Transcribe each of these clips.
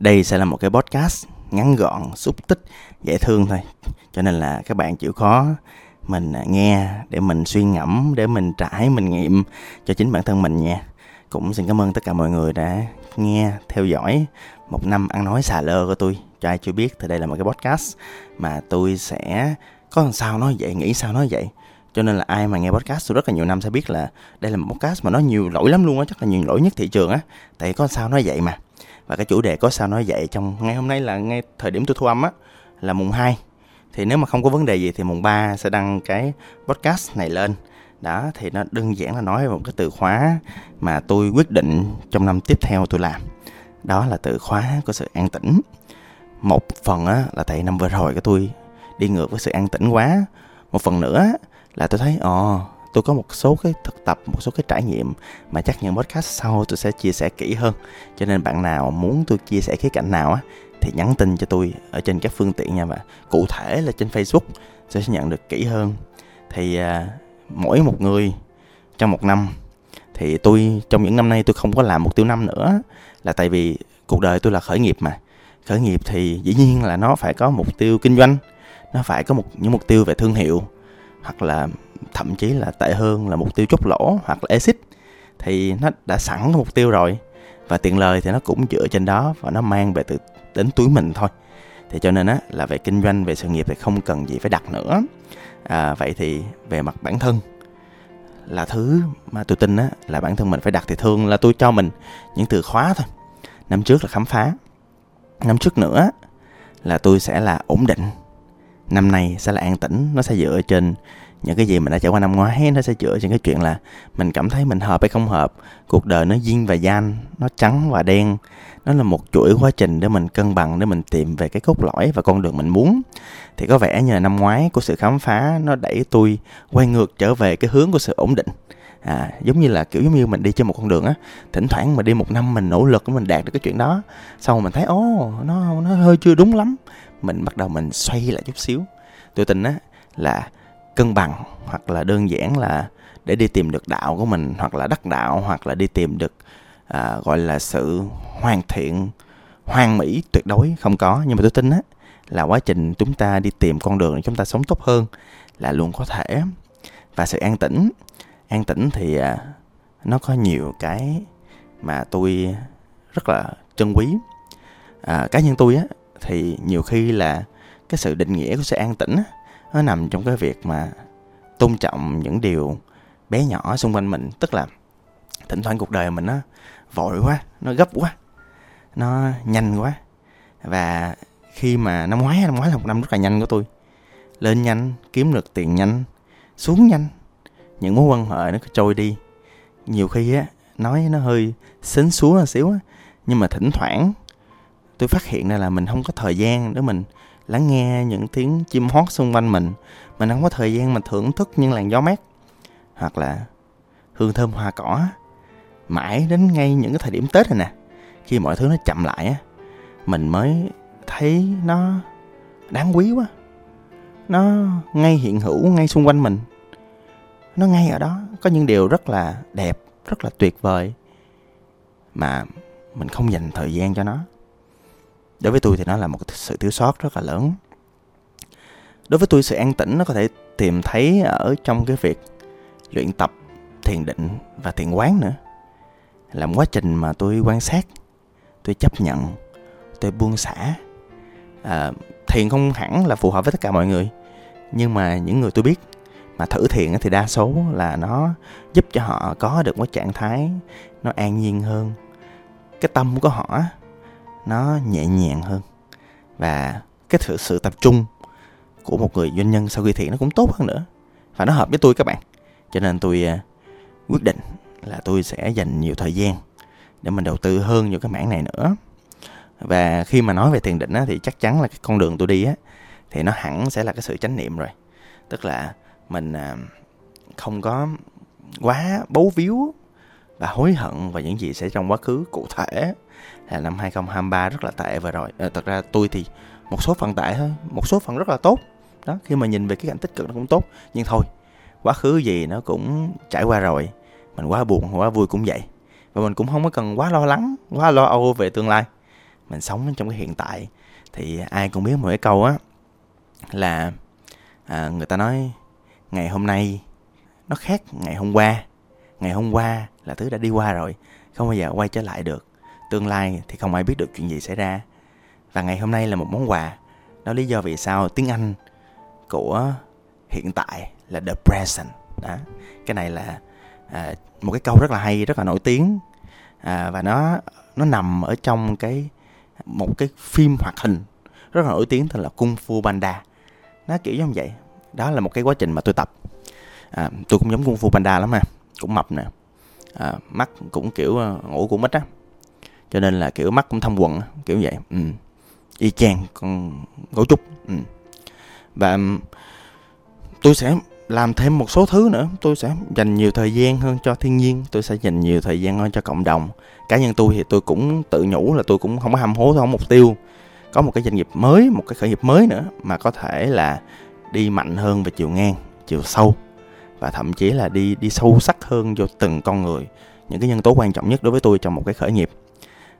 đây sẽ là một cái podcast ngắn gọn, xúc tích, dễ thương thôi. Cho nên là các bạn chịu khó mình à, nghe để mình suy ngẫm, để mình trải, mình nghiệm cho chính bản thân mình nha. Cũng xin cảm ơn tất cả mọi người đã nghe, theo dõi một năm ăn nói xà lơ của tôi. Cho ai chưa biết thì đây là một cái podcast mà tôi sẽ có làm sao nói vậy, nghĩ sao nói vậy. Cho nên là ai mà nghe podcast, tôi rất là nhiều năm sẽ biết là đây là một podcast mà nó nhiều lỗi lắm luôn á, chắc là nhiều lỗi nhất thị trường á. Tại có sao nói vậy mà và cái chủ đề có sao nói vậy trong ngày hôm nay là ngay thời điểm tôi thu âm á là mùng 2 thì nếu mà không có vấn đề gì thì mùng 3 sẽ đăng cái podcast này lên. Đó thì nó đơn giản là nói về một cái từ khóa mà tôi quyết định trong năm tiếp theo tôi làm. Đó là từ khóa của sự an tĩnh. Một phần á, là tại năm vừa rồi của tôi đi ngược với sự an tĩnh quá. Một phần nữa là tôi thấy ồ tôi có một số cái thực tập một số cái trải nghiệm mà chắc những podcast sau tôi sẽ chia sẻ kỹ hơn. Cho nên bạn nào muốn tôi chia sẻ khía cạnh nào á thì nhắn tin cho tôi ở trên các phương tiện nha và cụ thể là trên facebook sẽ nhận được kỹ hơn. Thì à, mỗi một người trong một năm thì tôi trong những năm nay tôi không có làm mục tiêu năm nữa là tại vì cuộc đời tôi là khởi nghiệp mà. Khởi nghiệp thì dĩ nhiên là nó phải có mục tiêu kinh doanh nó phải có một những mục tiêu về thương hiệu hoặc là thậm chí là tệ hơn là mục tiêu chốt lỗ hoặc là exit thì nó đã sẵn có mục tiêu rồi. Và tiền lời thì nó cũng dựa trên đó và nó mang về từ đến túi mình thôi. Thì cho nên á là về kinh doanh về sự nghiệp thì không cần gì phải đặt nữa. À, vậy thì về mặt bản thân là thứ mà tôi tin á là bản thân mình phải đặt thì thường là tôi cho mình những từ khóa thôi. Năm trước là khám phá năm trước nữa là tôi sẽ là ổn định. Năm nay sẽ là an tĩnh nó sẽ dựa trên những cái gì mình đã trải qua năm ngoái nó sẽ chữa những cái chuyện là mình cảm thấy mình hợp hay không hợp. Cuộc đời nó duyên và gian nó trắng và đen. Nó là một chuỗi quá trình để mình cân bằng để mình tìm về cái cốt lõi và con đường mình muốn. Thì có vẻ như là năm ngoái của sự khám phá nó đẩy tôi quay ngược trở về cái hướng của sự ổn định. À, giống như là kiểu giống như mình đi trên một con đường á thỉnh thoảng mà đi một năm mình nỗ lực mình đạt được cái chuyện đó xong mình thấy ố nó nó hơi chưa đúng lắm. Mình bắt đầu mình xoay lại chút xíu. Tôi tin á là cân bằng hoặc là đơn giản là để đi tìm được đạo của mình hoặc là đắc đạo hoặc là đi tìm được à, gọi là sự hoàn thiện hoàn mỹ tuyệt đối không có. Nhưng mà tôi tin á là quá trình chúng ta đi tìm con đường để chúng ta sống tốt hơn là luôn có thể. Và sự an tĩnh an tĩnh thì à, nó có nhiều cái mà tôi rất là trân quý. À, cá nhân tôi á thì nhiều khi là cái sự định nghĩa của sự an tĩnh á, nó nằm trong cái việc mà tôn trọng những điều bé nhỏ xung quanh mình. Tức là thỉnh thoảng cuộc đời mình nó vội quá, nó gấp quá, nó nhanh quá. Và khi mà năm ngoái năm ngoái là một năm rất là nhanh của tôi. Lên nhanh, kiếm được tiền nhanh, xuống nhanh. Những mối quan hệ nó trôi đi. Nhiều khi á, nói nó hơi xến xuống một xíu á, nhưng mà thỉnh thoảng tôi phát hiện ra là mình không có thời gian để mình lắng nghe những tiếng chim hót xung quanh mình mình không có thời gian mà thưởng thức những làn gió mát. Hoặc là, hương thơm hoa cỏ, mãi đến ngay những cái thời điểm tết này nè, khi mọi thứ nó chậm lại á, mình mới thấy nó đáng quý quá. Nó ngay hiện hữu ngay xung quanh mình. Nó ngay ở đó, có những điều rất là đẹp, rất là tuyệt vời, mà mình không dành thời gian cho nó đối với tôi thì nó là một sự thiếu sót rất là lớn. Đối với tôi sự an tĩnh nó có thể tìm thấy ở trong cái việc luyện tập thiền định và thiền quán nữa. Là một quá trình mà tôi quan sát tôi chấp nhận tôi buông xả. À, thiền không hẳn là phù hợp với tất cả mọi người nhưng mà những người tôi biết mà thử thiền thì đa số là nó giúp cho họ có được một trạng thái nó an nhiên hơn. Cái tâm của họ nó nhẹ nhàng hơn. Và cái sự, sự tập trung của một người doanh nhân sau khi thiền nó cũng tốt hơn nữa. Và nó hợp với tôi các bạn. Cho nên tôi à, quyết định là tôi sẽ dành nhiều thời gian để mình đầu tư hơn vào cái mảng này nữa. Và khi mà nói về thiền định á, thì chắc chắn là cái con đường tôi đi á thì nó hẳn sẽ là cái sự chánh niệm rồi. Tức là mình à, không có quá bấu víu và hối hận và những gì sẽ trong quá khứ cụ thể. Là năm 2023 rất là tệ vừa rồi. À, thật ra tôi thì một số phần tệ thôi một số phần rất là tốt. Đó khi mà nhìn về cái cạnh tích cực nó cũng tốt nhưng thôi quá khứ gì nó cũng trải qua rồi. Mình quá buồn quá vui cũng vậy. Và mình cũng không có cần quá lo lắng quá lo âu về tương lai. Mình sống trong cái hiện tại thì ai cũng biết một cái câu á là à, người ta nói ngày hôm nay nó khác ngày hôm qua ngày hôm qua là thứ đã đi qua rồi không bao giờ quay trở lại được. Tương lai thì không ai biết được chuyện gì xảy ra. Và ngày hôm nay là một món quà. Đó lý do vì sao tiếng anh của hiện tại là the present. Đó cái này là à, một cái câu rất là hay rất là nổi tiếng. À, và nó nó nằm ở trong cái một cái phim hoạt hình rất là nổi tiếng tên là Kung Fu Panda. Nó kiểu giống vậy. Đó là một cái quá trình mà tôi tập. À, tôi cũng giống Kung Fu Panda lắm ha cũng mập nè. À, mắt cũng kiểu ờ, ngủ cũng ít á. Cho nên là kiểu mắt cũng thâm quần kiểu vậy. Ừ. y chang con gấu trúc. Ừ. và tôi sẽ làm thêm một số thứ nữa. Tôi sẽ dành nhiều thời gian hơn cho thiên nhiên. Tôi sẽ dành nhiều thời gian hơn cho cộng đồng. Cá nhân tôi thì tôi cũng tự nhủ là tôi cũng không có ham hố không mục tiêu. Có một cái doanh nghiệp mới một cái khởi nghiệp mới nữa mà có thể là đi mạnh hơn về chiều ngang chiều sâu và thậm chí là đi đi sâu sắc hơn vô từng con người. Những cái nhân tố quan trọng nhất đối với tôi trong một cái khởi nghiệp.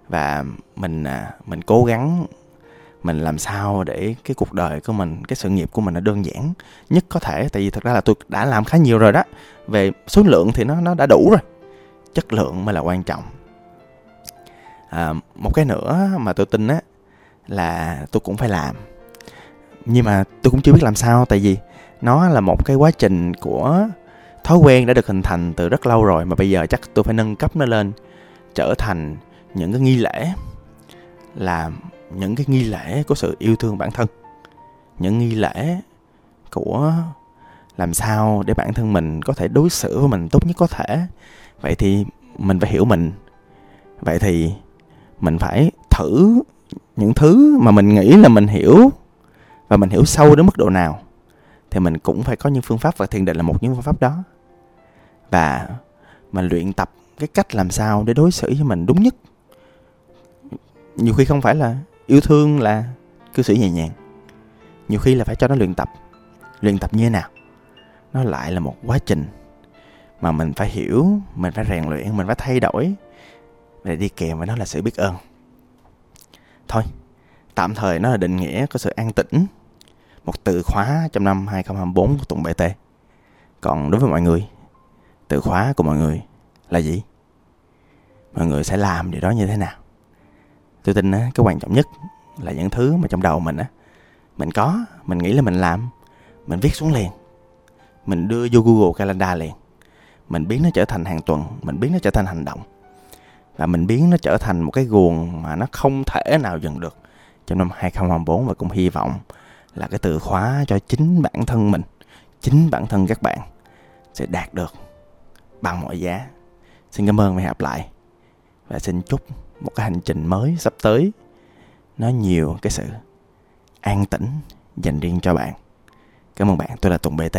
Và mình à, mình cố gắng mình làm sao để cái cuộc đời của mình cái sự nghiệp của mình nó đơn giản nhất có thể. Tại vì thật ra là tôi đã làm khá nhiều rồi đó. Về số lượng thì nó nó đã đủ rồi. Chất lượng mới là quan trọng. À, một cái nữa mà tôi tin á là tôi cũng phải làm. Nhưng mà tôi cũng chưa biết làm sao. Tại vì nó là một cái quá trình của thói quen đã được hình thành từ rất lâu rồi mà bây giờ chắc tôi phải nâng cấp nó lên, trở thành những cái nghi lễ, là những cái nghi lễ của sự yêu thương bản thân, những nghi lễ của làm sao để bản thân mình có thể đối xử với mình tốt nhất có thể. Vậy thì mình phải hiểu mình. Vậy thì mình phải thử những thứ mà mình nghĩ là mình hiểu và mình hiểu sâu đến mức độ nào thì mình cũng phải có những phương pháp và thiền định là một những phương pháp đó. Và mình luyện tập cái cách làm sao để đối xử với mình đúng nhất. Nhiều khi không phải là yêu thương là cư xử nhẹ nhàng. Nhiều khi là phải cho nó luyện tập. Luyện tập như thế nào? Nó lại là một quá trình mà mình phải hiểu, mình phải rèn luyện, mình phải thay đổi để đi kèm với nó là sự biết ơn. Thôi, tạm thời nó là định nghĩa có sự an tĩnh một từ khóa trong năm 2024 của Tùng BT còn đối với mọi người, từ khóa của mọi người là gì? Mọi người sẽ làm điều đó như thế nào? Tôi tin á, cái quan trọng nhất là những thứ mà trong đầu mình á, mình có, mình nghĩ là mình làm, mình viết xuống liền. Mình đưa vô google calendar liền. Mình biến nó trở thành hàng tuần, mình biến nó trở thành hành động. Và mình biến nó trở thành một cái guồng mà nó không thể nào dừng được trong năm 2024 và cũng hy vọng là cái từ khóa cho chính bản thân mình, chính bản thân các bạn sẽ đạt được bằng mọi giá. Xin cảm ơn và hẹn gặp lại. Và xin chúc một cái hành trình mới sắp tới nó nhiều cái sự an tĩnh dành riêng cho bạn. Cảm ơn bạn. Tôi là tùng bt